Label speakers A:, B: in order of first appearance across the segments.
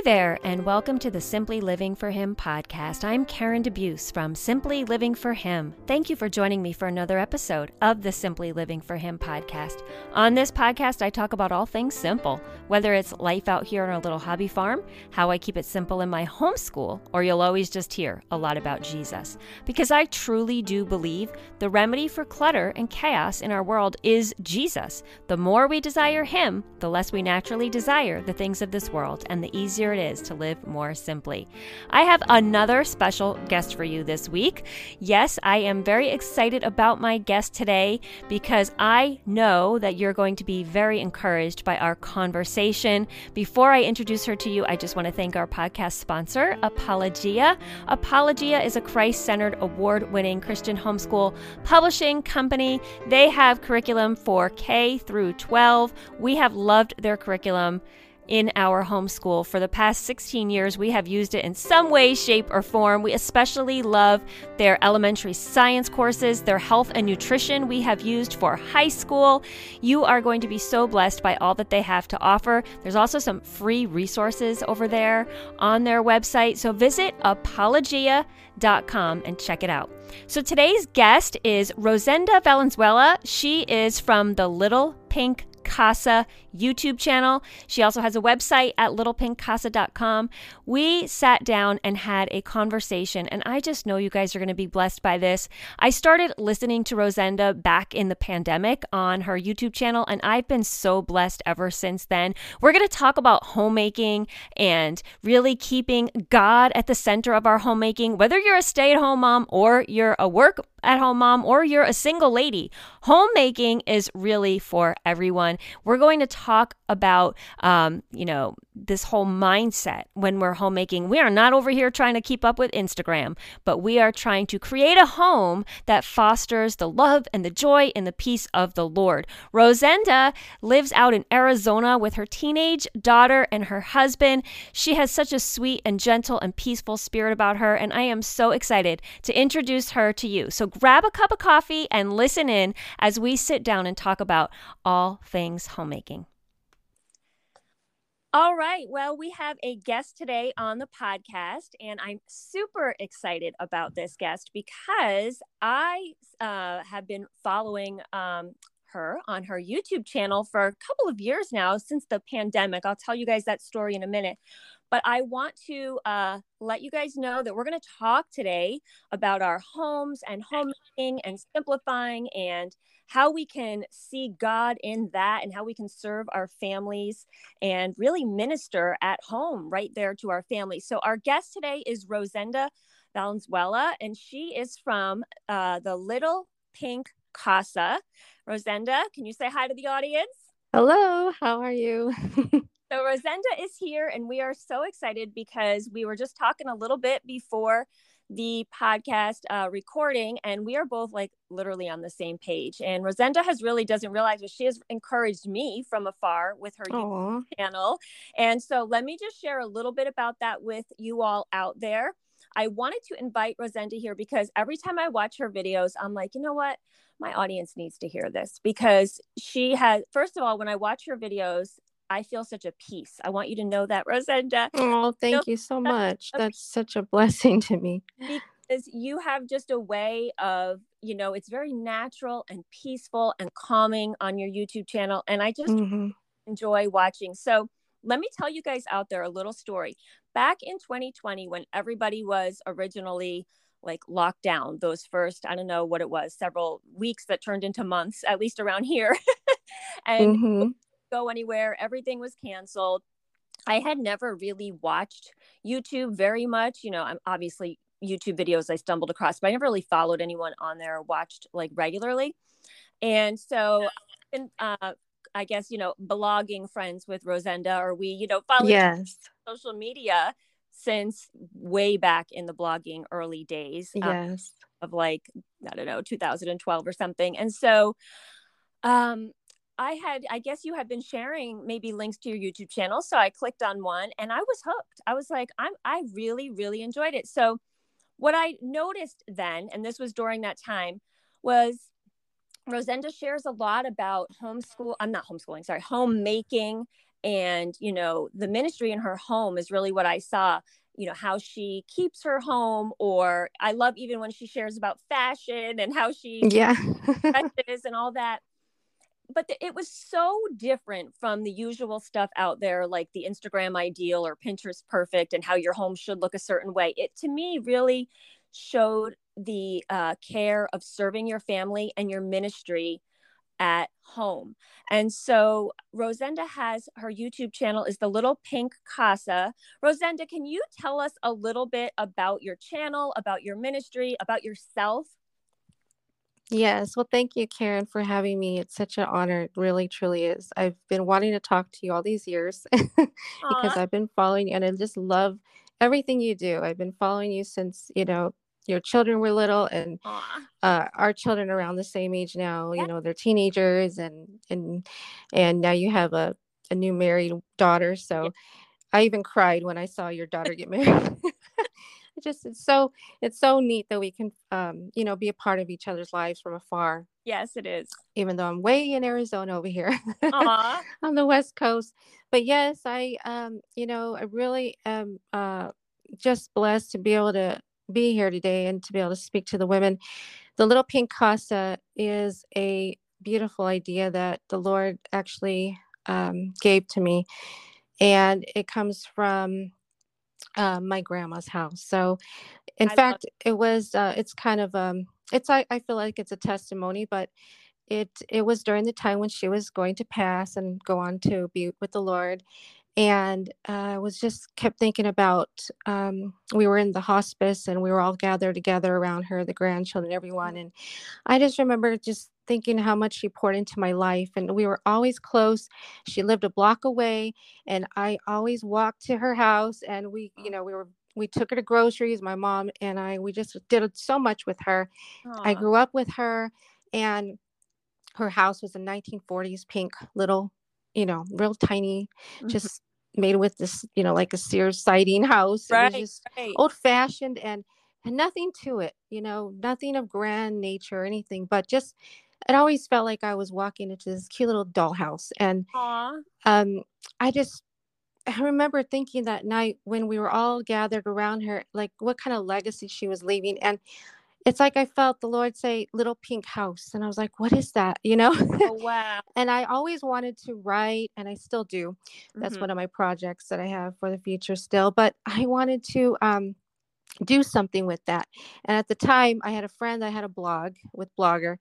A: Hi there, and welcome to the Simply Living for Him podcast. I'm Karen DeBeus from Simply Living for Him. Thank you for joining me for another episode of the Simply Living for Him podcast. On this podcast, I talk about all things simple, whether it's life out here on our little hobby farm, how I keep it simple in my homeschool, or you'll always just hear a lot about Jesus. Because I truly do believe the remedy for clutter and chaos in our world is Jesus. The more we desire Him, the less we naturally desire the things of this world and the the easier it is to live more simply. I have another special guest for you this week. Yes, I am very excited about my guest today because I know that you're going to be very encouraged by our conversation. Before I introduce her to you, I just want to thank our podcast sponsor, Apologia. Apologia is a Christ centered, award winning Christian homeschool publishing company. They have curriculum for K through 12. We have loved their curriculum in our homeschool. For the past 16 years, we have used it in some way, shape, or form. We especially love their elementary science courses, their health and nutrition we have used for high school. You are going to be so blessed by all that they have to offer. There's also some free resources over there on their website. So visit apologia.com and check it out. So today's guest is Rosenda Valenzuela. She is from the Little Pink Casa YouTube channel. She also has a website at littlepinkcasa.com. We sat down and had a conversation, and I just know you guys are going to be blessed by this. I started listening to Rosenda back in the pandemic on her YouTube channel, and I've been so blessed ever since then. We're going to talk about homemaking and really keeping God at the center of our homemaking, whether you're a stay at home mom or you're a work at home mom or you're a single lady. Homemaking is really for everyone. We're going to talk about, um, you know, this whole mindset when we're homemaking. We are not over here trying to keep up with Instagram, but we are trying to create a home that fosters the love and the joy and the peace of the Lord. Rosenda lives out in Arizona with her teenage daughter and her husband. She has such a sweet and gentle and peaceful spirit about her, and I am so excited to introduce her to you. So grab a cup of coffee and listen in as we sit down and talk about all things homemaking. All right. Well, we have a guest today on the podcast, and I'm super excited about this guest because I uh, have been following um, her on her YouTube channel for a couple of years now since the pandemic. I'll tell you guys that story in a minute. But I want to uh, let you guys know that we're going to talk today about our homes and homemaking and simplifying and how we can see God in that and how we can serve our families and really minister at home right there to our families. So, our guest today is Rosenda Valenzuela, and she is from uh, the Little Pink Casa. Rosenda, can you say hi to the audience?
B: Hello, how are you?
A: so, Rosenda is here, and we are so excited because we were just talking a little bit before the podcast uh, recording and we are both like literally on the same page. And rosenda has really doesn't realize but she has encouraged me from afar with her YouTube channel. And so let me just share a little bit about that with you all out there. I wanted to invite rosenda here because every time i watch her videos i'm like you know what? My audience needs to hear this. Because she has first of all when i watch her videos I feel such a peace. I want you to know that, Rosenda.
B: Oh, thank you so much. That's such a blessing to me.
A: Because you have just a way of, you know, it's very natural and peaceful and calming on your YouTube channel. And I just mm-hmm. enjoy watching. So let me tell you guys out there a little story. Back in 2020, when everybody was originally like locked down, those first, I don't know what it was, several weeks that turned into months, at least around here. and mm-hmm go anywhere. Everything was canceled. I had never really watched YouTube very much. You know, I'm obviously YouTube videos I stumbled across, but I never really followed anyone on there or watched like regularly. And so, and, uh, I guess, you know, blogging friends with Rosenda, or we, you know, follow
B: yes.
A: social media since way back in the blogging early days.
B: Um, yes.
A: Um, of like, I don't know, 2012 or something. And so, um, I had, I guess you had been sharing maybe links to your YouTube channel. So I clicked on one and I was hooked. I was like, I'm, I really, really enjoyed it. So what I noticed then, and this was during that time, was Rosenda shares a lot about homeschool. I'm not homeschooling, sorry, homemaking and you know the ministry in her home is really what i saw you know how she keeps her home or i love even when she shares about fashion and how she
B: yeah
A: dresses and all that but it was so different from the usual stuff out there like the instagram ideal or pinterest perfect and how your home should look a certain way it to me really showed the uh, care of serving your family and your ministry at home. And so Rosenda has her YouTube channel is the Little Pink Casa. Rosenda, can you tell us a little bit about your channel, about your ministry, about yourself?
B: Yes. Well, thank you, Karen, for having me. It's such an honor. It really, truly is. I've been wanting to talk to you all these years because I've been following you and I just love everything you do. I've been following you since, you know, your children were little and uh, our children around the same age now you know they're teenagers and and and now you have a, a new married daughter so yeah. i even cried when i saw your daughter get married it just it's so it's so neat that we can um you know be a part of each other's lives from afar
A: yes it is
B: even though i'm way in arizona over here on the west coast but yes i um you know i really am uh just blessed to be able to be here today and to be able to speak to the women. The Little Pink Casa is a beautiful idea that the Lord actually um, gave to me. And it comes from uh, my grandma's house. So, in I fact, it. it was, uh, it's kind of, um, it's, I, I feel like it's a testimony, but it, it was during the time when she was going to pass and go on to be with the Lord and uh, I was just kept thinking about um, we were in the hospice and we were all gathered together around her, the grandchildren, everyone, and I just remember just thinking how much she poured into my life and we were always close she lived a block away and i always walked to her house and we you know we were we took her to groceries my mom and i we just did so much with her Aww. i grew up with her and her house was a 1940s pink little you know, real tiny, mm-hmm. just made with this, you know, like a Sears siding house.
A: Right,
B: just
A: right.
B: old fashioned and, and nothing to it, you know, nothing of grand nature or anything, but just it always felt like I was walking into this cute little dollhouse. And
A: Aww.
B: um I just I remember thinking that night when we were all gathered around her, like what kind of legacy she was leaving. And it's like I felt the Lord say little pink house. And I was like, what is that? You know?
A: Oh, wow.
B: and I always wanted to write, and I still do. That's mm-hmm. one of my projects that I have for the future still. But I wanted to um, do something with that. And at the time, I had a friend I had a blog with Blogger,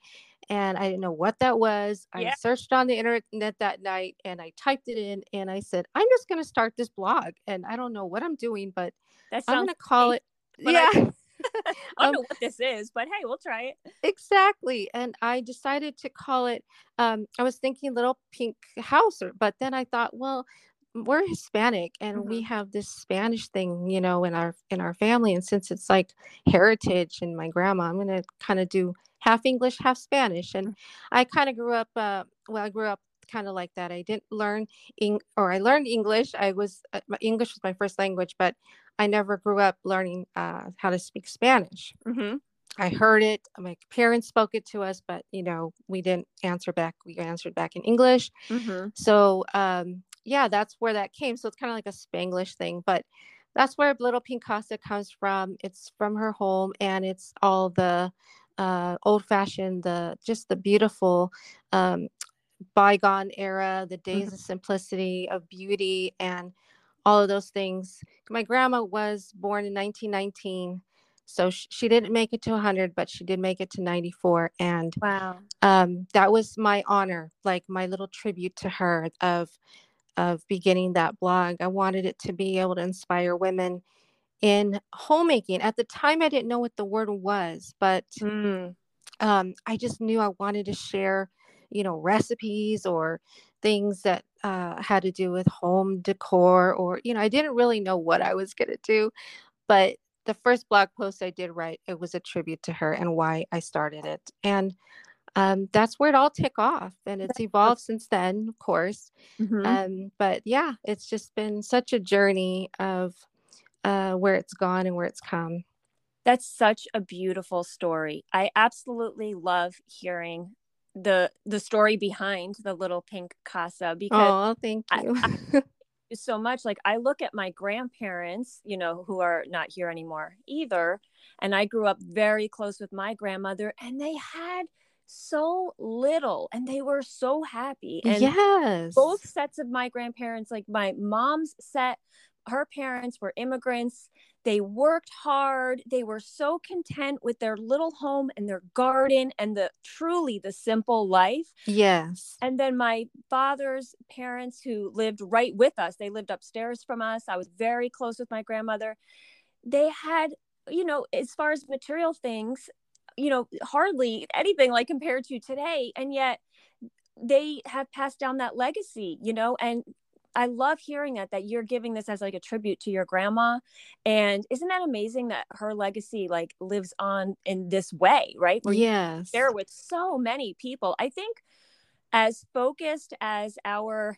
B: and I didn't know what that was. Yeah. I searched on the internet that night and I typed it in and I said, I'm just going to start this blog. And I don't know what I'm doing, but I'm going to call it. Yeah. I-
A: I don't um, know what this is, but hey, we'll try it.
B: Exactly. And I decided to call it, um, I was thinking Little Pink House, but then I thought, well, we're Hispanic and mm-hmm. we have this Spanish thing, you know, in our in our family. And since it's like heritage and my grandma, I'm gonna kind of do half English, half Spanish. And mm-hmm. I kind of grew up uh, well, I grew up kind of like that. I didn't learn or I learned English. I was uh, English was my first language, but I never grew up learning uh, how to speak Spanish.
A: Mm-hmm.
B: I heard it. My parents spoke it to us, but you know, we didn't answer back. We answered back in English.
A: Mm-hmm.
B: So um, yeah, that's where that came. So it's kind of like a Spanglish thing, but that's where Little Pink Casa comes from. It's from her home, and it's all the uh, old-fashioned, the just the beautiful um, bygone era, the days mm-hmm. of simplicity, of beauty, and all of those things. My grandma was born in 1919, so sh- she didn't make it to 100, but she did make it to 94. And
A: wow,
B: um, that was my honor, like my little tribute to her of of beginning that blog. I wanted it to be able to inspire women in homemaking. At the time, I didn't know what the word was, but
A: mm.
B: um, I just knew I wanted to share, you know, recipes or things that uh, had to do with home decor or you know i didn't really know what i was going to do but the first blog post i did write it was a tribute to her and why i started it. And um, that's where it all took off and it's evolved since then of course.
A: Mm-hmm.
B: um, but yeah it's just been such a journey of uh, where it's gone and where it's come.
A: That's such a beautiful story. I absolutely love hearing the the story behind the little pink casa because
B: oh thank you. I,
A: I, so much like i look at my grandparents you know who are not here anymore either and i grew up very close with my grandmother and they had so little and they were so happy and
B: yes.
A: both sets of my grandparents like my mom's set her parents were immigrants they worked hard. They were so content with their little home and their garden and the truly the simple life.
B: Yes.
A: And then my father's parents, who lived right with us, they lived upstairs from us. I was very close with my grandmother. They had, you know, as far as material things, you know, hardly anything like compared to today. And yet, they have passed down that legacy, you know, and I love hearing that that you're giving this as like a tribute to your grandma and isn't that amazing that her legacy like lives on in this way right?
B: Where yes.
A: there with so many people. I think as focused as our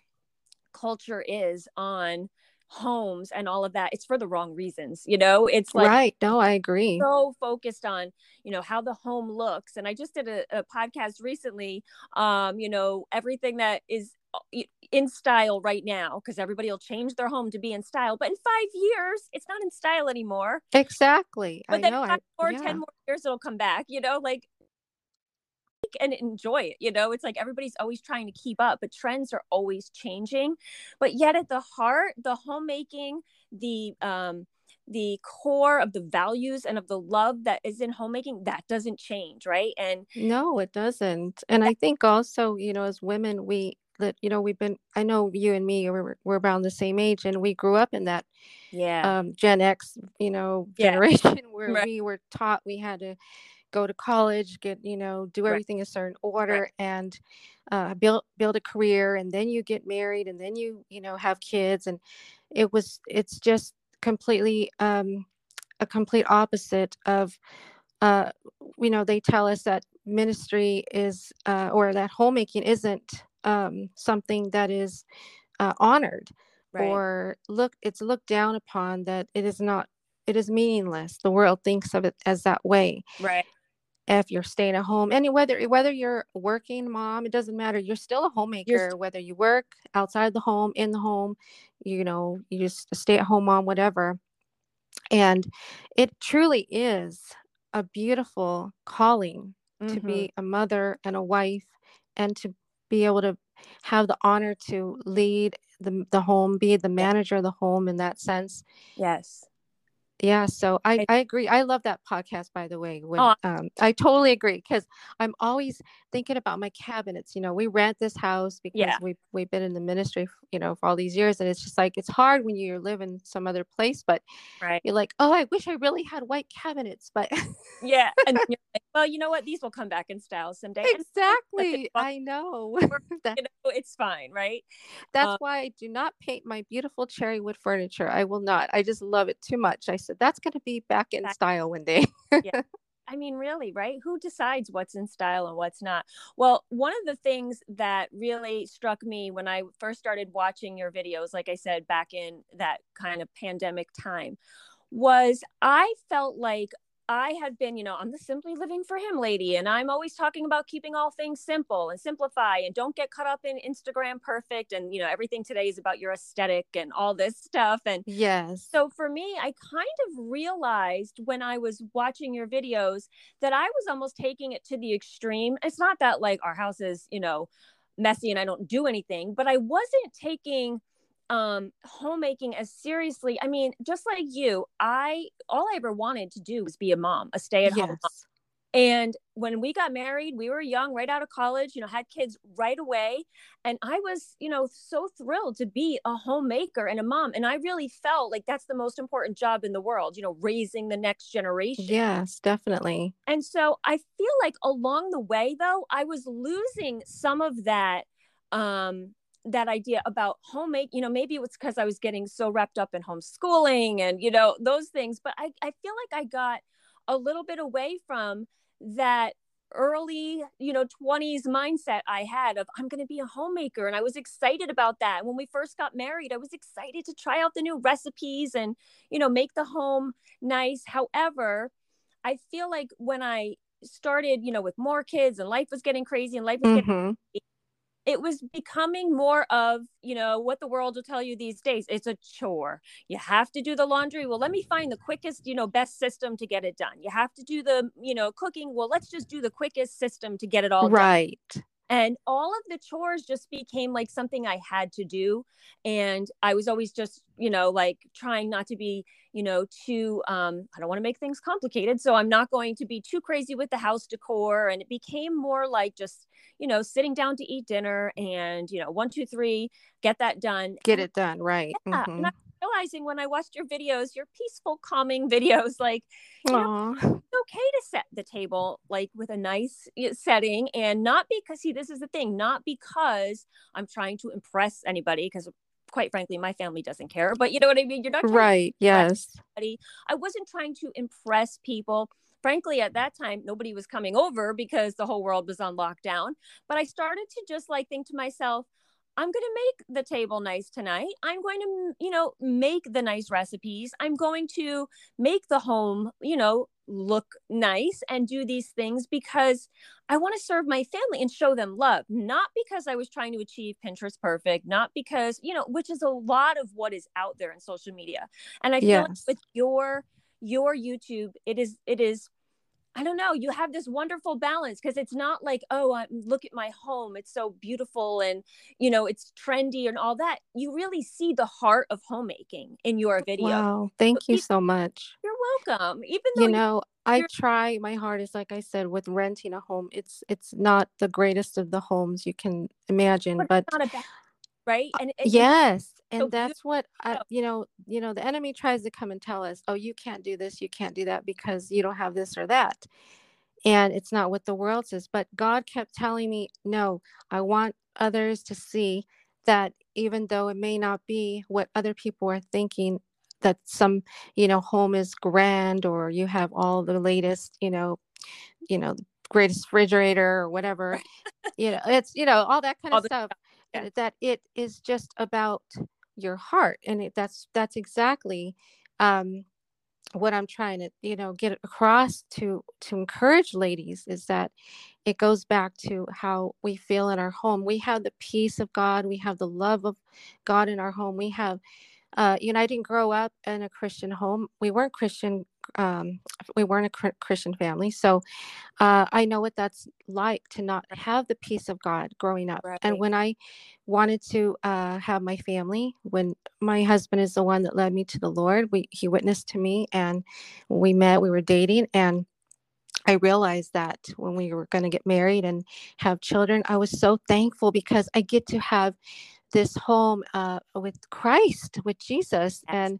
A: culture is on homes and all of that it's for the wrong reasons you know? It's like
B: right. No i agree.
A: so focused on you know how the home looks and i just did a, a podcast recently um you know everything that is in style right now because everybody will change their home to be in style. But in five years, it's not in style anymore.
B: Exactly.
A: But I then know. five I, more, yeah. ten more years, it'll come back. You know, like and enjoy it. You know, it's like everybody's always trying to keep up, but trends are always changing. But yet, at the heart, the homemaking, the um, the core of the values and of the love that is in homemaking that doesn't change right and
B: no it doesn't and i think also you know as women we that you know we've been i know you and me we're, we're around the same age and we grew up in that
A: yeah
B: um, gen x you know yeah. generation where right. we were taught we had to go to college get you know do everything right. a certain order right. and uh, build build a career and then you get married and then you you know have kids and it was it's just completely um, a complete opposite of uh, you know they tell us that ministry is uh, or that homemaking isn't um, something that is uh, honored right. or look it's looked down upon that it is not it is meaningless the world thinks of it as that way
A: right
B: if you're staying at home and whether whether you're working mom it doesn't matter you're still a homemaker st- whether you work outside the home in the home you know you just stay at home mom whatever and it truly is a beautiful calling mm-hmm. to be mm-hmm. a mother and a wife and to be able to have the honor to lead the, the home, be the manager of the home in that sense.
A: Yes.
B: Yeah, so I, I agree. I love that podcast, by the way. When, oh. um, I totally agree because I'm always thinking about my cabinets. You know, we rent this house because yeah. we've we've been in the ministry, you know, for all these years, and it's just like it's hard when you live in some other place, but
A: right.
B: you're like, oh, I wish I really had white cabinets, but
A: yeah, and like, well, you know what? These will come back in style someday.
B: Exactly, I know.
A: you know, it's fine, right?
B: That's um, why I do not paint my beautiful cherry wood furniture. I will not. I just love it too much. I said that's going to be back in style one day.
A: yeah. I mean, really, right? Who decides what's in style and what's not? Well, one of the things that really struck me when I first started watching your videos, like I said, back in that kind of pandemic time, was I felt like I had been, you know, I'm the simply living for him lady, and I'm always talking about keeping all things simple and simplify and don't get caught up in Instagram perfect. And, you know, everything today is about your aesthetic and all this stuff. And
B: yes.
A: So for me, I kind of realized when I was watching your videos that I was almost taking it to the extreme. It's not that like our house is, you know, messy and I don't do anything, but I wasn't taking um homemaking as seriously i mean just like you i all i ever wanted to do was be a mom a stay-at-home yes. mom and when we got married we were young right out of college you know had kids right away. And i was you know so thrilled to be a homemaker and a mom. And i really felt like that's the most important job in the world you know raising the next generation.
B: Yes definitely.
A: And so i feel like along the way though i was losing some of that um that idea about homemade you know maybe it was because i was getting so wrapped up in homeschooling and you know those things but i, I feel like i got a little bit away from that early you know 20s mindset i had of i'm going to be a homemaker and i was excited about that when we first got married i was excited to try out the new recipes and you know make the home nice however i feel like when i started, you know, with more kids and life was getting crazy and life was mm-hmm. getting it was becoming more of you know what the world will tell you these days it's a chore. You have to do the laundry. Well let me find the quickest you know best system to get it done. You have to do the you know cooking. Well let's just do the quickest system to get it all
B: right.
A: done and all of the chores just became like something i had to do and i was always just you know like trying not to be you know too um i don't want to make things complicated so i'm not going to be too crazy with the house decor and it became more like just you know sitting down to eat dinner and you know one two three get that done
B: get it done right
A: yeah. mm-hmm. and realizing when i watched your videos your peaceful calming videos like you know, it's okay to set the table like with a nice setting and not because see this is the thing not because i'm trying to impress anybody because quite frankly my family doesn't care but you know what i mean? You're not
B: right yes.
A: anybody. i wasn't trying to impress people. Frankly at that time nobody was coming over because the whole world was on lockdown but i started to just like think to myself I'm going to make the table nice tonight. I'm going to, you know, make the nice recipes. I'm going to make the home, you know, look nice and do these things because I want to serve my family and show them love, not because I was trying to achieve Pinterest perfect, not because, you know, which is a lot of what is out there in social media. And I feel yes. like with your your YouTube, it is it is I don't know, you have this wonderful balance because it's not like, oh, I, look at my home. It's so beautiful and, you know, it's trendy and all that. You really see the heart of homemaking in your video.
B: Wow. Thank you so much.
A: You're welcome. Even though
B: you know, I try my hardest, like I said, with renting a home. It's it's not the greatest of the homes you can imagine, but, but not a bad
A: right uh,
B: and it, yes and so that's what I, you know you know the enemy tries to come and tell us oh you can't do this you can't do that because you don't have this or that and it's not what the world says but god kept telling me no i want others to see that even though it may not be what other people are thinking that some you know home is grand or you have all the latest you know you know greatest refrigerator or whatever you know it's you know all that kind all of stuff yeah. that it is just about your heart and it, that's that's exactly um, what i'm trying to you know get across to to encourage ladies is that it goes back to how we feel in our home. We have the peace of god we have the love of god in our home. We have uh, you know i didn't grow up in a christian home. We weren't christian um, we weren't a Christian family, so uh, I know what that's like to not have the peace of God growing up. Right. And when I wanted to uh, have my family, when my husband is the one that led me to the Lord, we he witnessed to me, and we met. We were dating, and I realized that when we were going to get married and have children, I was so thankful because I get to have this home uh, with Christ, with Jesus, and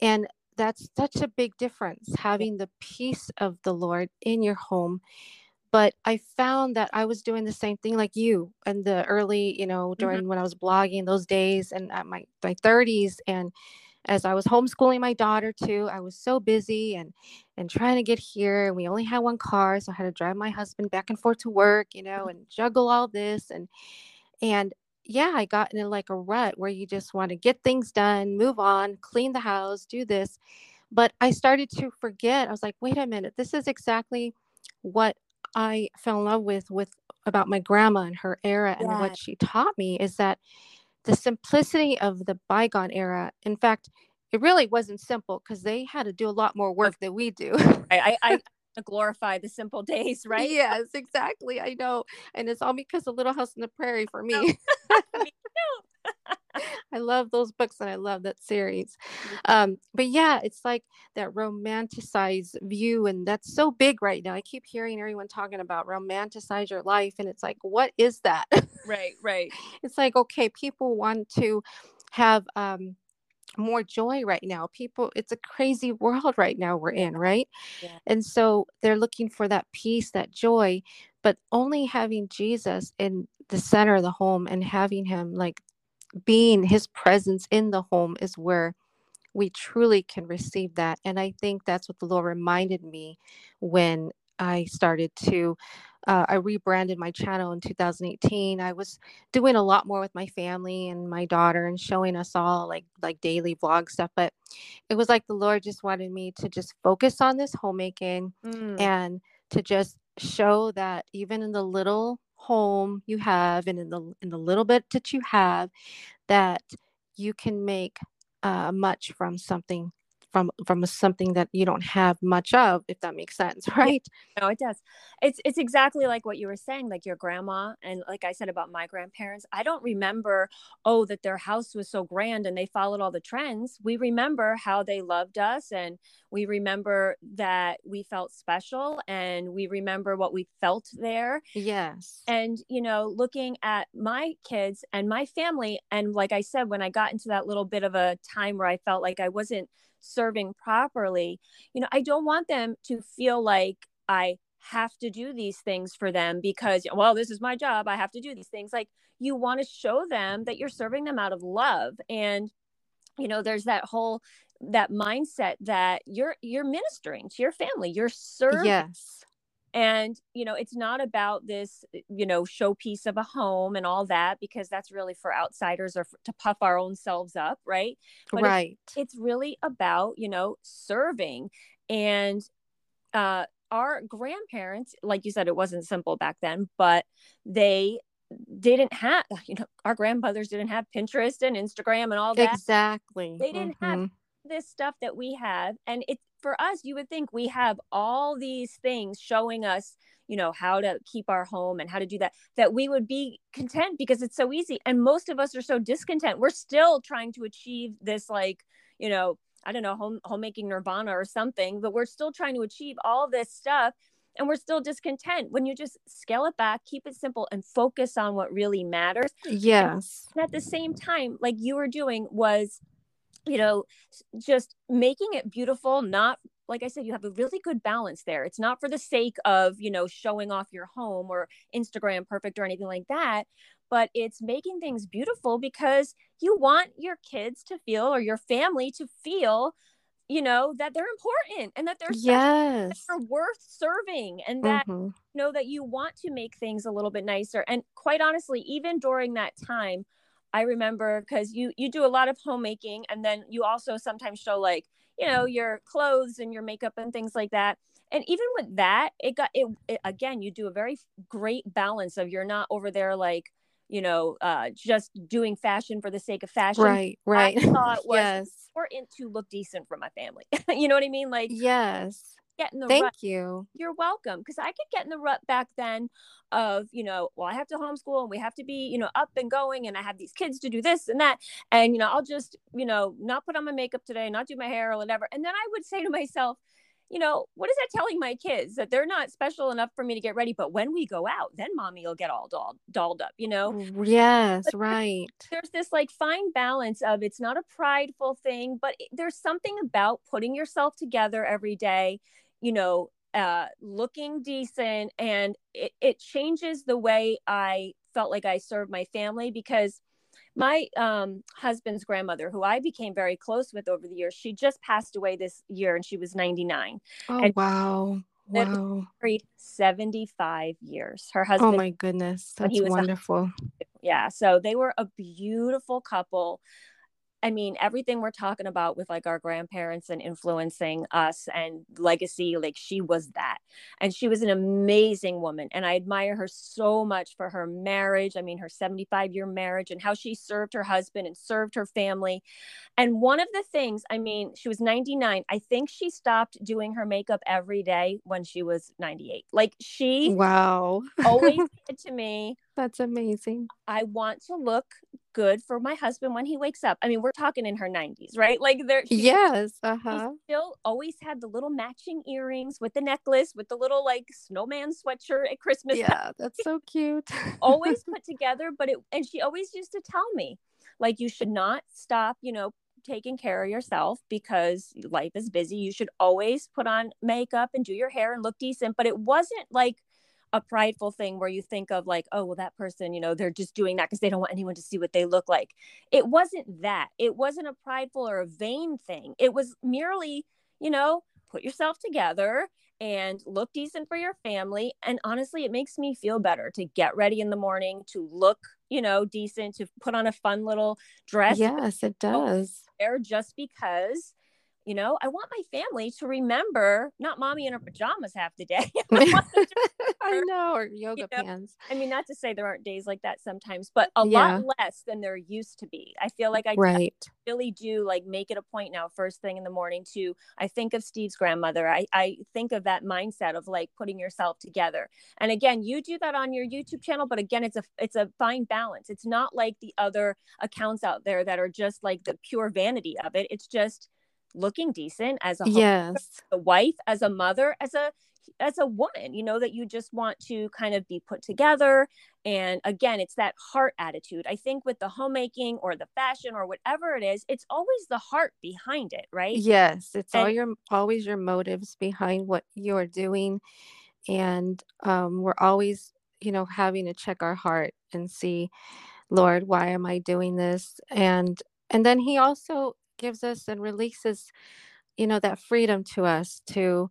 B: and that's such a big difference having the peace of the Lord in your home. But I found that I was doing the same thing like you in the early, you know, mm-hmm. during mm-hmm. when I was blogging those days and at my, my 30s. And as I was homeschooling my daughter too, I was so busy and and trying to get here. And we only had one car, so I had to drive my husband back and forth to work, you know, and juggle all this and and yeah, I got in like a rut where you mm. just want to get things done, move on, clean the house, do this. But I started to forget. I was like, wait a minute, this is exactly what I fell in love with with about my grandma and her era and yeah. what she taught me is that the simplicity of the bygone era. In fact, it really wasn't simple because they had to do a lot more work than we do.
A: I, I, glorify the simple days, right?
B: Yes, exactly. I know. And it's all because of Little House on the Prairie for me. me I love those books and I love that series. Um, but yeah, it's like that romanticized view, and that's so big right now. I keep hearing everyone talking about romanticize your life, and it's like, what is that?
A: Right, right.
B: it's like, okay, people want to have um more joy right now. People, it's a crazy world right now we're in, right? Yeah. And so they're looking for that peace, that joy, but only having Jesus in the center of the home and having him like being his presence in the home is where we truly can receive that. And I think that's what the Lord reminded me when I started to uh, I rebranded my channel in 2018. I was doing a lot more with my family and my daughter and showing us all like like daily vlog stuff. But it was like the Lord just wanted me to just focus on this homemaking mm. and to just show that even in the little home you have and in the in the little bit that you have that you can make uh, much from something from from something that you don't have much of if that makes sense right?
A: No it does. It's it's exactly like what you were saying like your grandma and like i said about my grandparents i don't remember oh that their house was so grand and they followed all the trends. We remember how they loved us and we remember that we felt special and we remember what we felt there.
B: Yes.
A: And you know looking at my kids and my family and like i said when i got into that little bit of a time where i felt like i wasn't serving properly you know i don't want them to feel like i have to do these things for them because well this is my job i have to do these things. Like you want to show them that you're serving them out of love. And you know there's that whole that mindset that you're you're ministering to your family you're serving
B: yes
A: and you know it's not about this you know showpiece of a home and all that because that's really for outsiders or for, to puff our own selves up right?
B: But right.
A: it's, it's really about you know serving. And uh our grandparents like you said it wasn't simple back then but they didn't have you know our grandmothers didn't have pinterest and instagram and all that.
B: Exactly.
A: They didn't mm-hmm. have this stuff that we have. And it's for us you would think we have all these things showing us you know how to keep our home and how to do that that we would be content because it's so easy. And most of us are so discontent. We're still trying to achieve this like you know i don't know home homemaking nirvana or something but we're still trying to achieve all this stuff and we're still discontent. When you just scale it back keep it simple and focus on what really matters.
B: Yes.
A: and at the same time like you were doing was you know, just making it beautiful, not like I said, you have a really good balance there. It's not for the sake of, you know, showing off your home or Instagram perfect or anything like that, but it's making things beautiful because you want your kids to feel or your family to feel you know that they're important and that they're
B: yes that
A: they're worth serving and that mm-hmm. you know that you want to make things a little bit nicer and quite honestly even during that time I remember because you you do a lot of homemaking and then you also sometimes show like you know your clothes and your makeup and things like that. And even with that it got it, it again you do a very great balance of you're not over there like you know uh just doing fashion for the sake of fashion.
B: Right right.
A: I thought was yes. important to look decent for my family. You know what i mean? Like
B: yes
A: get in the
B: Thank
A: rut.
B: you.
A: You're welcome. Because I could get in the rut back then of, you know, well, I have to homeschool and we have to be, you know, up and going and I have these kids to do this and that. And, you know, I'll just, you know, not put on my makeup today, not do my hair or whatever. And then I would say to myself, you know, what is that telling my kids that they're not special enough for me to get ready? But when we go out, then mommy will get all dolled, dolled up, you know?
B: Yes, but right.
A: There's this like fine balance of it's not a prideful thing, but there's something about putting yourself together every day you know, uh, looking decent. And it, it changes the way I felt like I served my family because my um, husband's grandmother, who I became very close with over the years, she just passed away this year and she was 99.
B: Oh,
A: and
B: wow. Wow.
A: Married 75 years. Her
B: oh,
A: husband.
B: Oh, my goodness. That's wonderful.
A: Yeah. So they were a beautiful couple. I mean, everything we're talking about with like our grandparents and influencing us and legacy, like she was that. And she was an amazing woman. And I admire her so much for her marriage. I mean, her 75 year marriage and how she served her husband and served her family. And one of the things, I mean, she was 99. I think she stopped doing her makeup every day when she was 98. Like she,
B: wow,
A: always said to me,
B: that's amazing.
A: I want to look good for my husband when he wakes up. I mean, we're talking in her 90s, right? Like there
B: Yes, uh-huh.
A: Still always had the little matching earrings with the necklace with the little like snowman sweatshirt at Christmas.
B: Yeah, that's so cute.
A: always put together, but it and she always used to tell me like you should not stop, you know, taking care of yourself because life is busy. You should always put on makeup and do your hair and look decent, but it wasn't like a prideful thing where you think of like oh well that person you know they're just doing that because they don't want anyone to see what they look like. It wasn't that. It wasn't a prideful or a vain thing. It was merely you know put yourself together and look decent for your family and honestly it makes me feel better to get ready in the morning to look you know decent to put on a fun little dress.
B: Yes it does.
A: there just because you know i want my family to remember not mommy in her pajamas half the day
B: i know or yoga you know? pants
A: i mean not to say there aren't days like that sometimes but a yeah. lot less than there used to be i feel like i,
B: right.
A: I really do like make it a point now first thing in the morning to i think of steve's grandmother I, I think of that mindset of like putting yourself together and again you do that on your youtube channel but again it's a it's a fine balance it's not like the other accounts out there that are just like the pure vanity of it it's just looking decent as a
B: yes.
A: a wife as a mother as a as a woman you know that you just want to kind of be put together. And again it's that heart attitude. I think with the homemaking or the fashion or whatever it is it's always the heart behind it right?
B: Yes it's and, all your always your motives behind what you're doing. And um, we're always you know having to check our heart and see lord why am i doing this? And and then he also gives us and releases you know that freedom to us to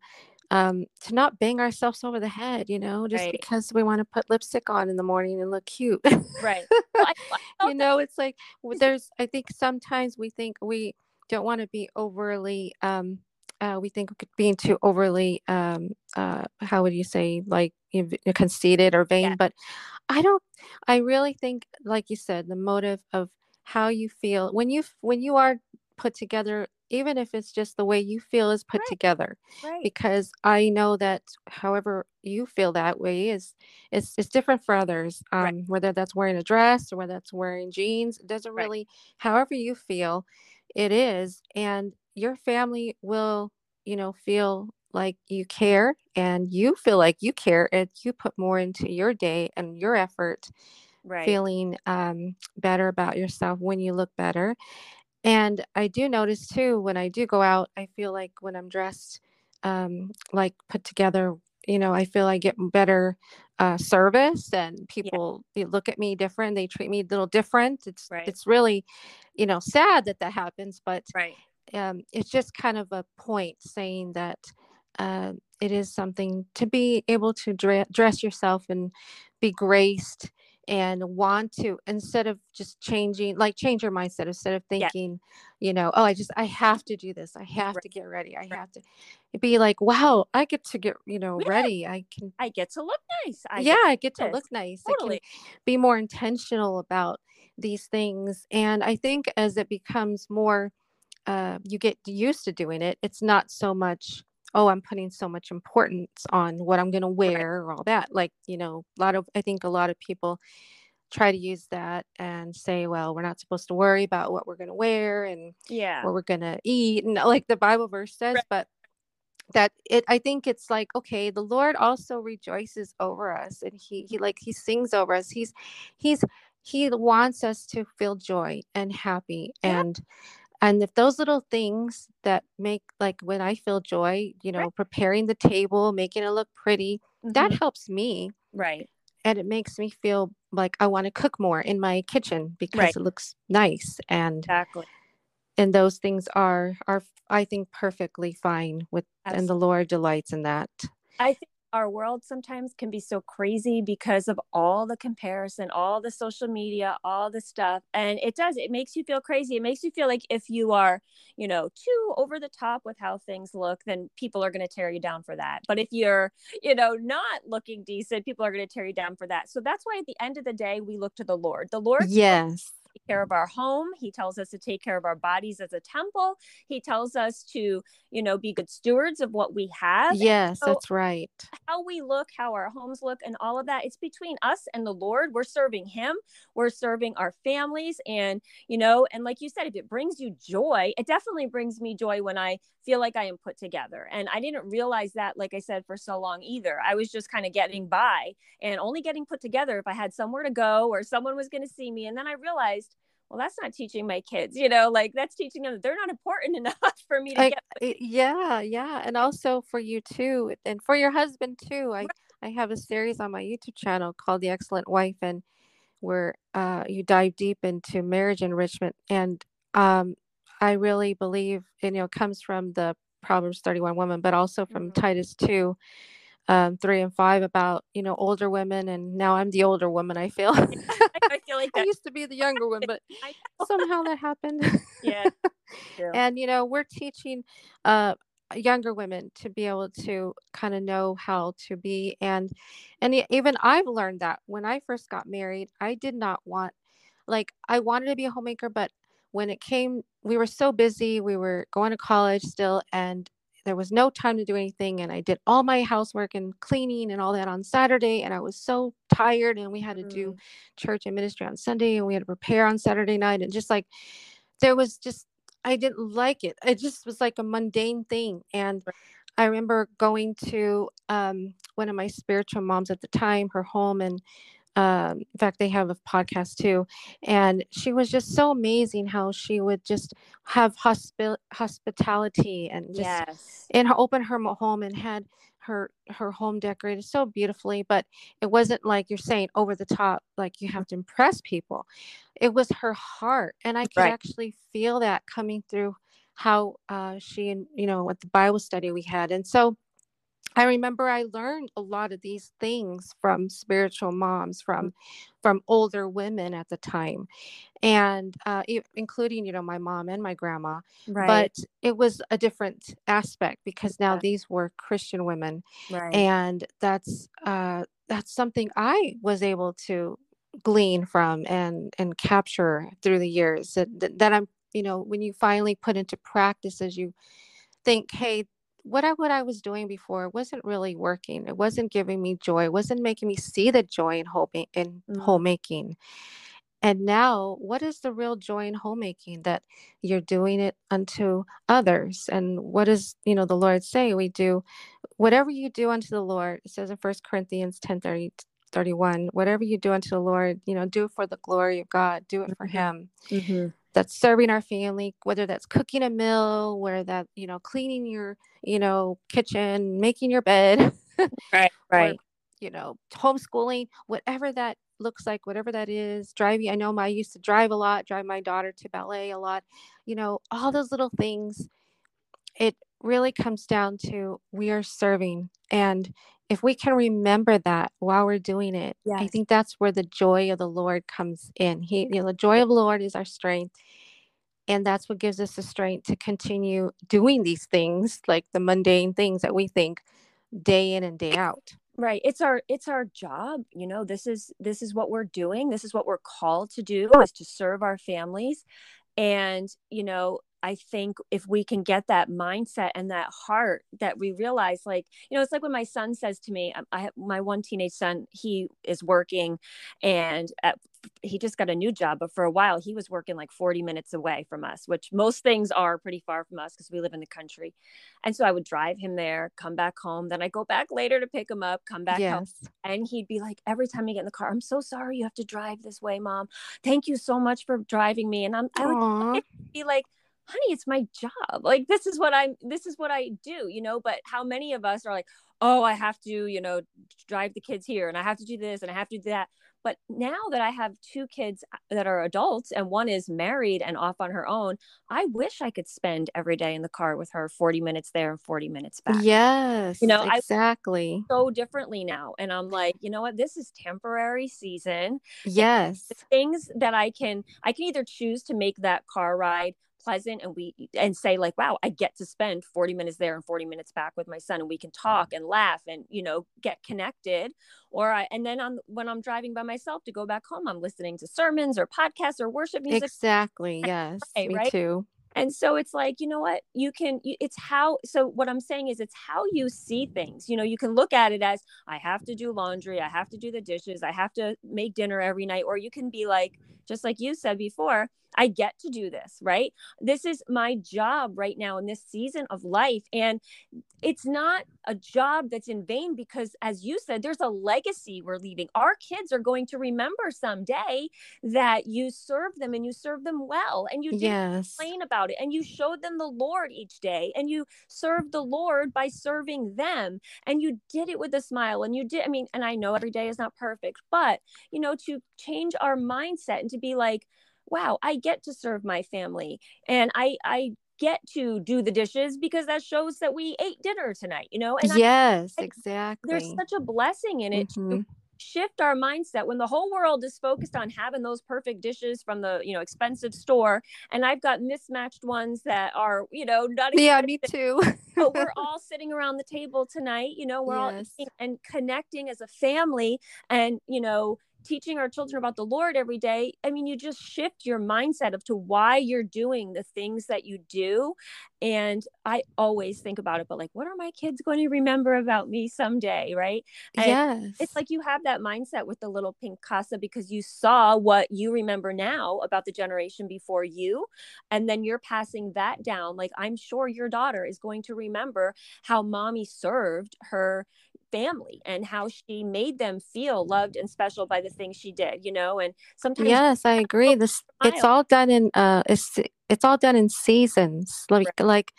B: um to not bang ourselves over the head you know just right. because we want to put lipstick on in the morning and look cute
A: right
B: well, I, I you know it's like there's i think sometimes we think we don't want to be overly um uh, we think being too overly um uh how would you say like you know, conceited or vain yeah. but i don't i really think like you said the motive of how you feel when you when you are put together even if it's just the way you feel is put
A: right.
B: together
A: right.
B: because i know that however you feel that way is it's, it's different for others um, right. whether that's wearing a dress or whether that's wearing jeans it doesn't really however you feel it is and your family will you know feel like you care and you feel like you care if you put more into your day and your effort
A: right.
B: feeling um, better about yourself when you look better and I do notice too when I do go out, I feel like when I'm dressed, um, like put together, you know, I feel I get better uh, service and people yeah. they look at me different. They treat me a little different. It's right. it's really, you know, sad that that happens, but
A: right.
B: um, it's just kind of a point saying that uh, it is something to be able to dre- dress yourself and be graced and want to instead of just changing like change your mindset instead of thinking yeah. you know oh i just i have to do this i have right. to get ready i right. have to be like wow i get to get you know yeah. ready i can
A: i get to look nice
B: I yeah get i get to this. look nice totally. i can be more intentional about these things and i think as it becomes more uh, you get used to doing it it's not so much oh i'm putting so much importance on what i'm going to wear or all that like you know a lot of i think a lot of people try to use that and say well we're not supposed to worry about what we're going to wear and
A: yeah
B: what we're going to eat and like the bible verse says right. but that it i think it's like okay the lord also rejoices over us and he he like he sings over us he's he's he wants us to feel joy and happy yeah. and and if those little things that make like when i feel joy you know right. preparing the table making it look pretty mm-hmm. that helps me
A: right
B: and it makes me feel like i want to cook more in my kitchen because right. it looks nice and
A: exactly
B: and those things are are i think perfectly fine with Absolutely. and the lord delights in that
A: i think our world sometimes can be so crazy because of all the comparison, all the social media, all the stuff. And it does, it makes you feel crazy. It makes you feel like if you are, you know, too over the top with how things look, then people are going to tear you down for that. But if you're, you know, not looking decent, people are going to tear you down for that. So that's why at the end of the day, we look to the Lord. The Lord,
B: yes
A: take care of our home. He tells us to take care of our bodies as a temple. He tells us to, you know, be good stewards of what we have.
B: Yes, so that's right.
A: How we look, how our homes look, and all of that, it's between us and the Lord. We're serving Him, we're serving our families. And, you know, and like you said, if it brings you joy, it definitely brings me joy when I feel like I am put together. And I didn't realize that, like I said, for so long either. I was just kind of getting by and only getting put together if I had somewhere to go or someone was going to see me. And then I realized, well, that's not teaching my kids, you know, like that's teaching them that they're not important enough for me to I, get.
B: Yeah, yeah. And also for you too, and for your husband too. I, I have a series on my YouTube channel called The Excellent Wife, and where uh, you dive deep into marriage enrichment. And um, I really believe, you know, comes from the Proverbs 31 woman, but also from mm-hmm. Titus 2, um, 3 and 5 about, you know, older women. And now I'm the older woman, I feel.
A: I feel
B: like that. I used to be the younger one, but somehow that happened.
A: yeah.
B: and you know, we're teaching uh younger women to be able to kind of know how to be and and even I've learned that when I first got married, I did not want like I wanted to be a homemaker, but when it came we were so busy, we were going to college still and there was no time to do anything and i did all my housework and cleaning and all that on saturday and i was so tired and we had to mm. do church and ministry on sunday and we had to prepare on saturday night and just like there was just i didn't like it it just was like a mundane thing and i remember going to um, one of my spiritual moms at the time her home and um, in fact they have a podcast too and she was just so amazing how she would just have hospi- hospitality and just yes. and open her home and had her her home decorated so beautifully but it wasn't like you're saying over the top like you have to impress people it was her heart and i could right. actually feel that coming through how uh, she and you know what the bible study we had and so I remember I learned a lot of these things from spiritual moms, from mm. from older women at the time, and uh, including you know my mom and my grandma. Right. But it was a different aspect because now yeah. these were Christian women, right. and that's uh, that's something I was able to glean from and and capture through the years that, that I'm you know when you finally put into practice as you think hey what I what I was doing before wasn't really working. It wasn't giving me joy. It wasn't making me see the joy in home in mm. homemaking. And now, what is the real joy in homemaking? That you're doing it unto others. And what does you know the Lord say? We do whatever you do unto the Lord. It says in First Corinthians 10 30, 31, whatever you do unto the Lord, you know, do it for the glory of God. Do it for mm-hmm. Him. Mm-hmm that's serving our family whether that's cooking a meal where that you know cleaning your you know kitchen making your bed
A: right right. or,
B: you know homeschooling whatever that looks like whatever that is driving i know my, i used to drive a lot drive my daughter to ballet a lot you know all those little things it really comes down to we are serving and if we can remember that while we're doing it, yes. I think that's where the joy of the Lord comes in. He, you know, the joy of the Lord is our strength. And that's what gives us the strength to continue doing these things, like the mundane things that we think day in and day out.
A: Right. It's our it's our job. You know, this is this is what we're doing. This is what we're called to do is to serve our families. And, you know, I think if we can get that mindset and that heart that we realize, like, you know, it's like when my son says to me, um, I have my one teenage son, he is working and at, he just got a new job, but for a while he was working like 40 minutes away from us, which most things are pretty far from us because we live in the country. And so I would drive him there, come back home. Then I go back later to pick him up, come back yes. home. And he'd be like, every time you get in the car, I'm so sorry you have to drive this way, mom. Thank you so much for driving me. And I'm, I would be like, honey it's my job. Like this is what i'm this is what i do you know but how many of us are like oh i have to you know drive the kids here and i have to do this and i have to do that. But now that i have two kids uh, that are adults and one is married and off on her own i wish i could spend every day in the car with her 40 minutes there and 40 minutes back.
B: Yes you know exactly.
A: so differently now and i'm like you know what? This is temporary season.
B: Yes.
A: things that i can i can either choose to make that car ride pleasant and we and say like wow i get to spend 40 minutes there and 40 minutes back with my son and we can talk mm-hmm. and laugh and you know get connected. Or i and then on when i'm driving by myself to go back home i'm listening to sermons or podcasts or worship music.
B: Exactly yes pray, me right? too.
A: And so it's like you know what? You can it's how so what i'm saying is it's how you see things. You know you can look at it as i have to do laundry i have to do the dishes i have to make dinner every night. Or you can be like just like you said before I get to do this, right? This is my job right now in this season of life. And it's not a job that's in vain because, as you said, there's a legacy we're leaving. Our kids are going to remember someday that you served them and you served them well and you didn't yes. complain about it and you showed them the Lord each day and you served the Lord by serving them and you did it with a smile and you did. I mean, and I know every day is not perfect, but, you know, to change our mindset and to be like, wow, I get to serve my family and I I get to do the dishes because that shows that we ate dinner tonight, you know?
B: And yes, I, I, exactly.
A: There's such a blessing in it mm-hmm. to shift our mindset when the whole world is focused on having those perfect dishes from the you know expensive store and i've got mismatched ones that are you know not
B: yeah me too
A: but we're all sitting around the table tonight you know we're yes. all and connecting as a family and you know teaching our children about the Lord every day, I mean, you just shift your mindset of to why you're doing the things that you do. And I always think about it, but like, what are my kids going to remember about me someday? Right.
B: And yes.
A: It's like you have that mindset with the little pink casa because you saw what you remember now about the generation before you. And then you're passing that down. Like, I'm sure your daughter is going to remember how mommy served her family and how she made them feel loved and special by the things she did you know and sometimes
B: yes i agree. this it's all done in uh it's it's all done in seasons like right. like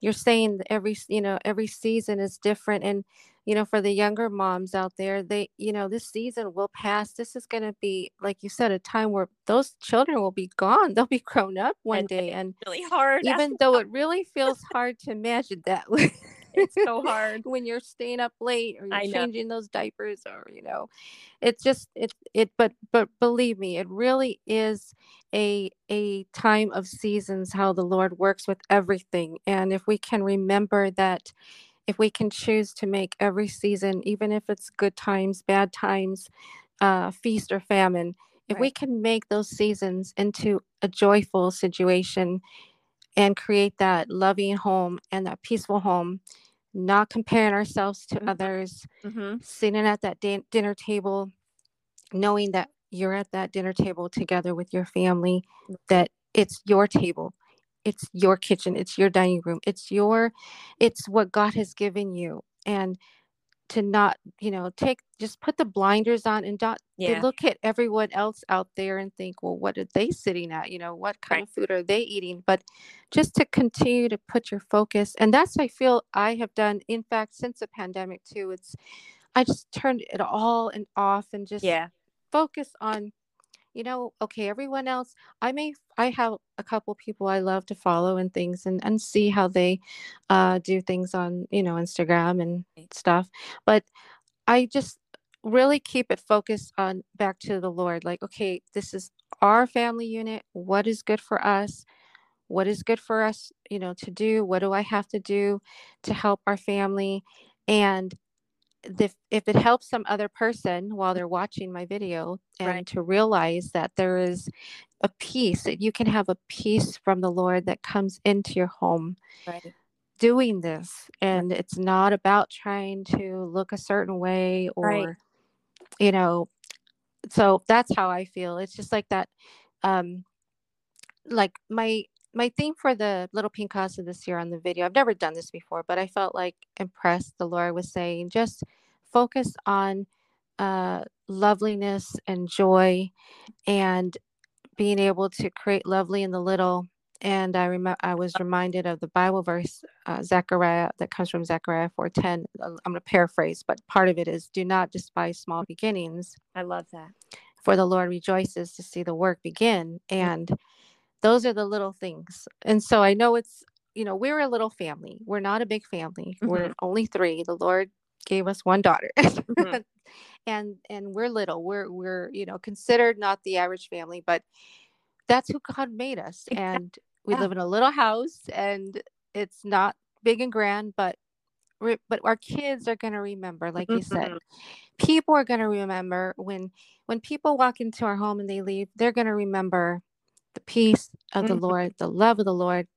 B: you're saying every you know every season is different and you know for the younger moms out there they you know this season will pass. This is going to be like you said a time where those children will be gone. They'll be grown up one and day and
A: really hard
B: even though it really feels hard to imagine that
A: it's so hard.
B: when you're staying up late or you're changing those diapers or you know it's just it it but but believe me it really is a a time of seasons how the lord works with everything. And if we can remember that if we can choose to make every season even if it's good times bad times uh, feast or famine if right. we can make those seasons into a joyful situation and create that loving home and that peaceful home not comparing ourselves to mm-hmm. others, mm-hmm. sitting at that din- dinner table, knowing that you're at that dinner table together with your family, that it's your table, it's your kitchen, it's your dining room, it's your, it's what God has given you. And to not you know take just put the blinders on and not yeah. look at everyone else out there and think well what are they sitting at you know what kind right. of food are they eating but just to continue to put your focus and that's i feel i have done in fact since the pandemic too it's i just turned it all and off and just
A: yeah
B: focus on you know, okay, everyone else, I may, I have a couple people I love to follow and things and, and see how they uh, do things on, you know, Instagram and stuff. But I just really keep it focused on back to the Lord. Like, okay, this is our family unit. What is good for us? What is good for us, you know, to do? What do I have to do to help our family? And if, if it helps some other person while they're watching my video and right. to realize that there is a peace that you can have a peace from the lord that comes into your home
A: right.
B: doing this and right. it's not about trying to look a certain way or you know so that's how i feel it's just like that um like my my theme for the little pink casa this year on the video i've never done this before but i felt like impressed the lord was saying just focus on uh, loveliness and joy and being able to create lovely in the little. And i remember i was reminded of the bible verse uh, zechariah that comes from zechariah 4.10 uh, i'm going to paraphrase but part of it is do not despise small beginnings.
A: I love that.
B: For the lord rejoices to see the work begin and those are the little things and so i know it's you know we're a little family we're not a big family mm-hmm. we're only three the lord gave us one daughter mm-hmm. and and we're little we're we're you know considered not the average family but that's who god made us and we yeah. live in a little house and it's not big and grand but but our kids are going to remember like you said mm-hmm. people are going to remember when when people walk into our home and they leave they're going to remember the peace of mm-hmm. the Lord, the love of the Lord.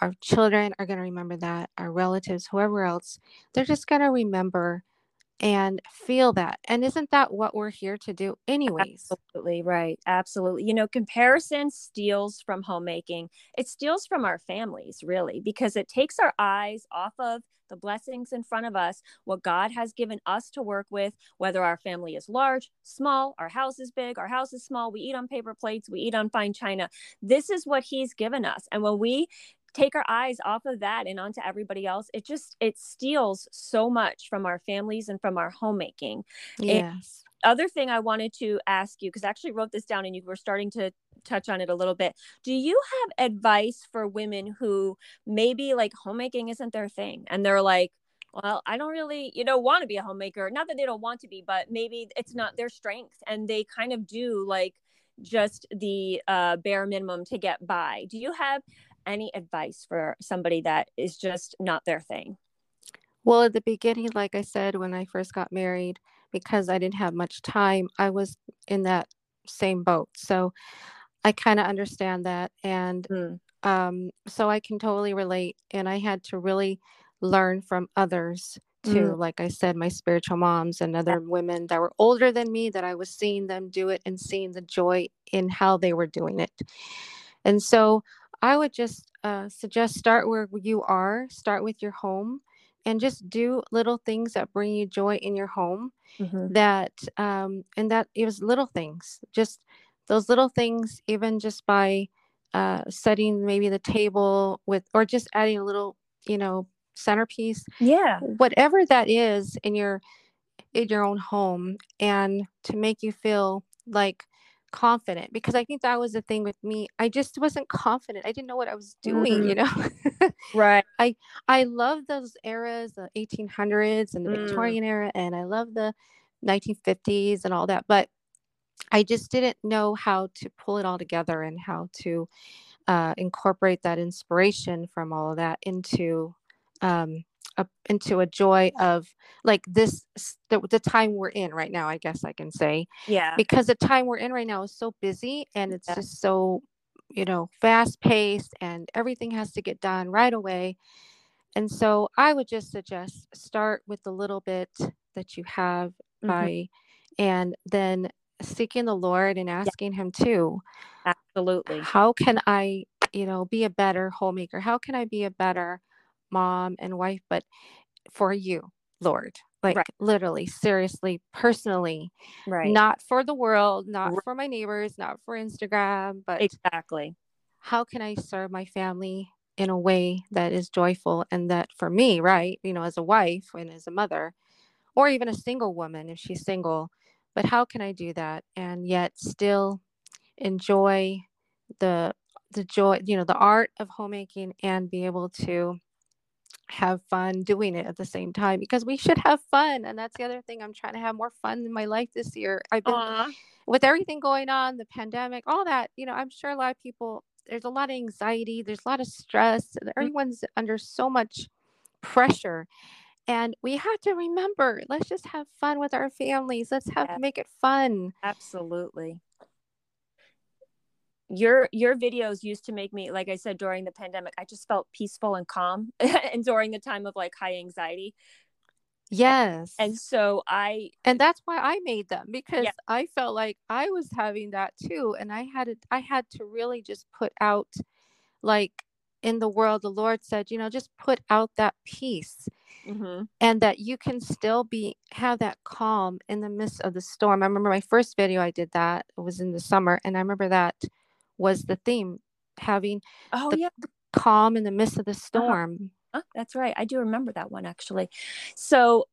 B: Our children are going to remember that, our relatives, whoever else, they're just going to remember and feel that. And isn't that what we're here to do, anyways?
A: Absolutely right. Absolutely. You know, comparison steals from homemaking, it steals from our families, really, because it takes our eyes off of the blessings in front of us, what God has given us to work with, whether our family is large, small, our house is big, our house is small, we eat on paper plates, we eat on fine china. This is what He's given us. And when we take our eyes off of that and onto everybody else it just it steals so much from our families and from our homemaking
B: yes
A: and other thing i wanted to ask you because i actually wrote this down and you were starting to touch on it a little bit. Do you have advice for women who maybe like homemaking isn't their thing and they're like, well, I don't really, you know, want to be a homemaker. Not that they don't want to be, but maybe it's not their strength and they kind of do like just the uh, bare minimum to get by. Do you have any advice for somebody that is just not their thing?
B: Well, at the beginning, like I said, when I first got married, because I didn't have much time, I was in that same boat. So I kind of understand that. And mm. um, so I can totally relate. And I had to really learn from others too. Mm. Like I said, my spiritual moms and other women that were older than me, that I was seeing them do it and seeing the joy in how they were doing it. And so I would just uh, suggest start where you are, start with your home and just do little things that bring you joy in your home mm-hmm. that um and that it was little things just those little things even just by uh setting maybe the table with or just adding a little you know centerpiece
A: yeah
B: whatever that is in your in your own home and to make you feel like confident because I think that was the thing with me. I just wasn't confident. I didn't know what I was doing, mm-hmm. you know.
A: right.
B: I I love those eras, the 1800s and the mm. Victorian era and I love the 1950s and all that, but I just didn't know how to pull it all together and how to uh, incorporate that inspiration from all of that into um, a, into a joy of like this the, the time we're in right now i guess i can say
A: yeah
B: because the time we're in right now is so busy and it's yeah. just so you know fast paced and everything has to get done right away and so i would just suggest start with the little bit that you have mm-hmm. by and then seeking the lord and asking yeah. him too
A: absolutely
B: how can i you know be a better homemaker how can i be a better mom and wife, but for you, Lord. Like right. literally, seriously, personally.
A: Right.
B: Not for the world, not right. for my neighbors, not for Instagram, but
A: exactly.
B: How can I serve my family in a way that is joyful and that for me, right? You know, as a wife and as a mother, or even a single woman if she's single, but how can I do that and yet still enjoy the the joy, you know, the art of homemaking and be able to have fun doing it at the same time because we should have fun and that's the other thing i'm trying to have more fun in my life this year i've been Aww. with everything going on the pandemic all that you know i'm sure a lot of people there's a lot of anxiety there's a lot of stress mm-hmm. everyone's under so much pressure and we have to remember let's just have fun with our families let's have yeah. make it fun
A: absolutely your your videos used to make me like i said during the pandemic i just felt peaceful and calm and during the time of like high anxiety
B: yes
A: and so i
B: and that's why i made them because yeah. i felt like i was having that too and i had it i had to really just put out like in the world the lord said you know just put out that peace mm-hmm. and that you can still be have that calm in the midst of the storm i remember my first video i did that it was in the summer and i remember that was the theme having
A: oh
B: the,
A: yeah.
B: calm in the midst of the uh-huh. storm.
A: Uh-huh. that's right. I do remember that one actually. So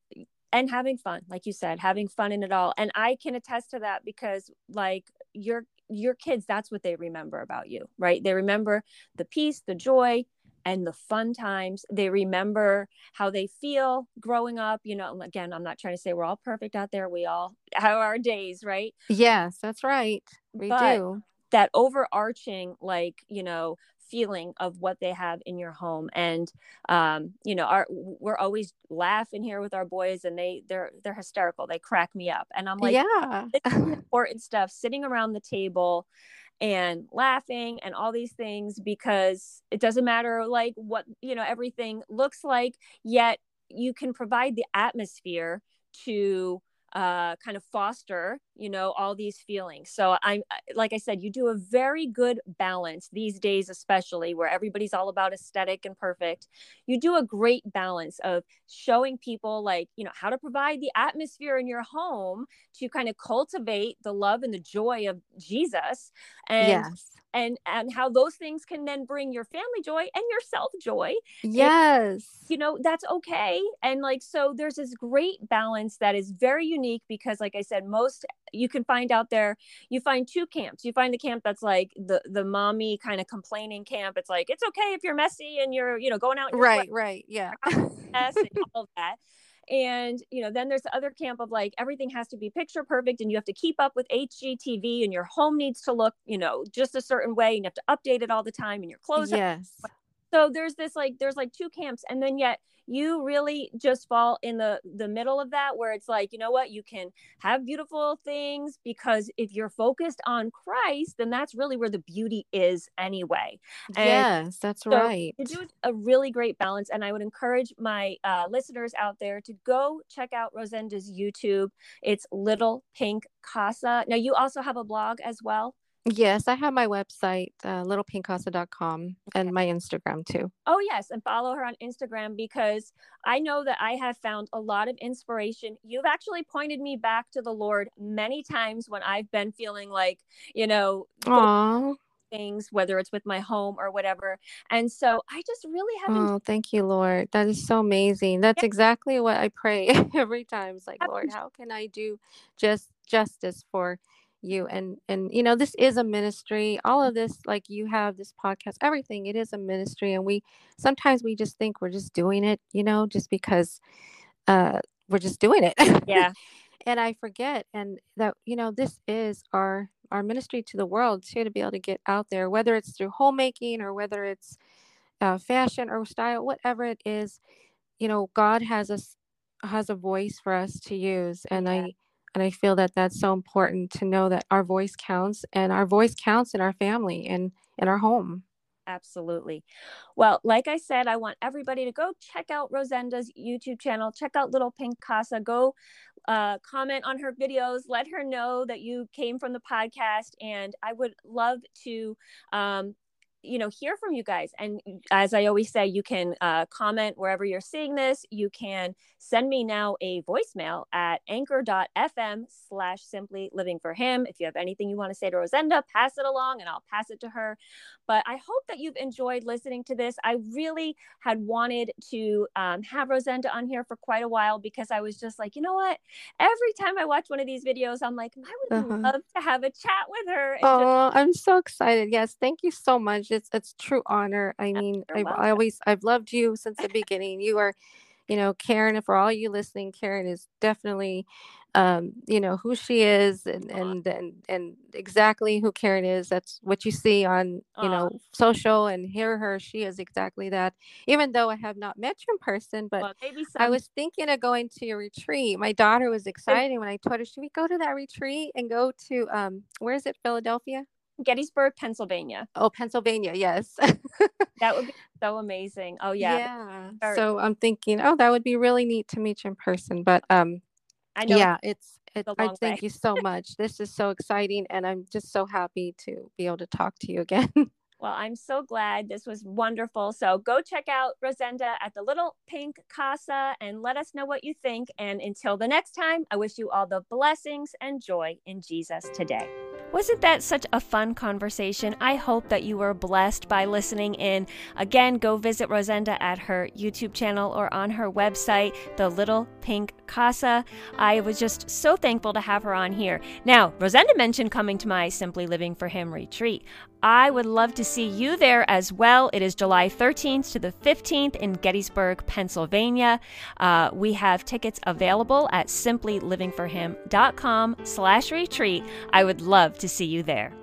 A: and having fun like you said having fun in it all. And i can attest to that because like your your kids that's what they remember about you right? They remember the peace the joy and the fun times. They remember how they feel growing up you know again i'm not trying to say we're all perfect out there. We all have our days right?
B: Yes that's right. We but do
A: that overarching like you know feeling of what they have in your home. And um you know our we're always laughing here with our boys and they they're they're hysterical. They crack me up. And i'm like
B: yeah.
A: important stuff sitting around the table and laughing and all these things because it doesn't matter like what you know everything looks like yet you can provide the atmosphere to uh, kind of foster you know all these feelings. So i'm like i said you do a very good balance these days especially where everybody's all about aesthetic and perfect. You do a great balance of showing people like you know how to provide the atmosphere in your home to kind of cultivate the love and the joy of jesus and yes. and and how those things can then bring your family joy and yourself joy.
B: Yes. and,
A: you know that's okay. And like so there's this great balance that is very unique because like i said most you can find out there you find two camps. You find the camp that's like the the mommy kind of complaining camp. It's like it's okay if you're messy and you're you know going out
B: right right yeah.
A: and all that. And you know then there's the other camp of like everything has to be picture perfect and you have to keep up with hgtv and your home needs to look you know just a certain way and you have to update it all the time and your clothes
B: yes
A: so there's this like there's like two camps and then yet you really just fall in the the middle of that where it's like you know what? You can have beautiful things because if you're focused on christ then that's really where the beauty is anyway.
B: And yes that's so right.
A: do a really great balance and i would encourage my uh, listeners out there to go check out rosenda's youtube. It's little pink casa. Now you also have a blog as well
B: Yes, I have my website, uh, littlepinkcasa.com, and my Instagram too.
A: Oh, yes. And follow her on Instagram because I know that I have found a lot of inspiration. You've actually pointed me back to the Lord many times when I've been feeling like, you know,
B: Aww.
A: things, whether it's with my home or whatever. And so I just really haven't.
B: Oh, thank you, Lord. That is so amazing. That's yeah. exactly what I pray every time. It's like, Lord, how can I do just justice for you and and you know this is a ministry all of this like you have this podcast everything it is a ministry and we sometimes we just think we're just doing it you know just because uh we're just doing it
A: yeah
B: and i forget and that you know this is our our ministry to the world too to be able to get out there whether it's through homemaking or whether it's uh, fashion or style whatever it is you know god has us has a voice for us to use and yeah. i and I feel that that's so important to know that our voice counts and our voice counts in our family and in our home.
A: Absolutely. Well, like I said, I want everybody to go check out Rosenda's YouTube channel, check out Little Pink Casa, go uh, comment on her videos, let her know that you came from the podcast. And I would love to um, you know hear from you guys. And as i always say you can uh, comment wherever you're seeing this. You can send me now a voicemail at anchor.fm slash simply living for him. If you have anything you want to say to rosenda pass it along and i'll pass it to her. But i hope that you've enjoyed listening to this. I really had wanted to um, have rosenda on here for quite a while because i was just like you know what? Every time i watch one of these videos i'm like i would uh-huh. love to have a chat with her
B: oh just- i'm so excited. Yes thank you so much it's it's true honor. I mean, I, I always I've loved you since the beginning. You are, you know, Karen. For all you listening, Karen is definitely, um, you know, who she is and and and and exactly who Karen is. That's what you see on you know social and hear her. She is exactly that. Even though I have not met you in person, but well, I was thinking of going to your retreat. My daughter was excited when I told her, "Should we go to that retreat and go to um, where is it, Philadelphia?"
A: Gettysburg, Pennsylvania.
B: Oh, Pennsylvania, yes.
A: that would be so amazing. Oh yeah.
B: Yeah. So I'm thinking, oh, that would be really neat to meet you in person. But um I know yeah, it's it, I thank way. you so much. This is so exciting and I'm just so happy to be able to talk to you again.
A: Well, I'm so glad. This was wonderful. So go check out Rosenda at the Little Pink Casa and let us know what you think. And until the next time, I wish you all the blessings and joy in Jesus today.
C: Wasn't that such a fun conversation? I hope that you were blessed by listening in. Again, go visit Rosenda at her YouTube channel or on her website, The Little Pink Casa. I was just so thankful to have her on here. Now, Rosenda mentioned coming to my Simply Living for Him retreat. I would love to see you there as well. It is July 13th to the 15th in Gettysburg, Pennsylvania. Uh, we have tickets available at simplylivingforhim.com slash retreat. I would love to see you there.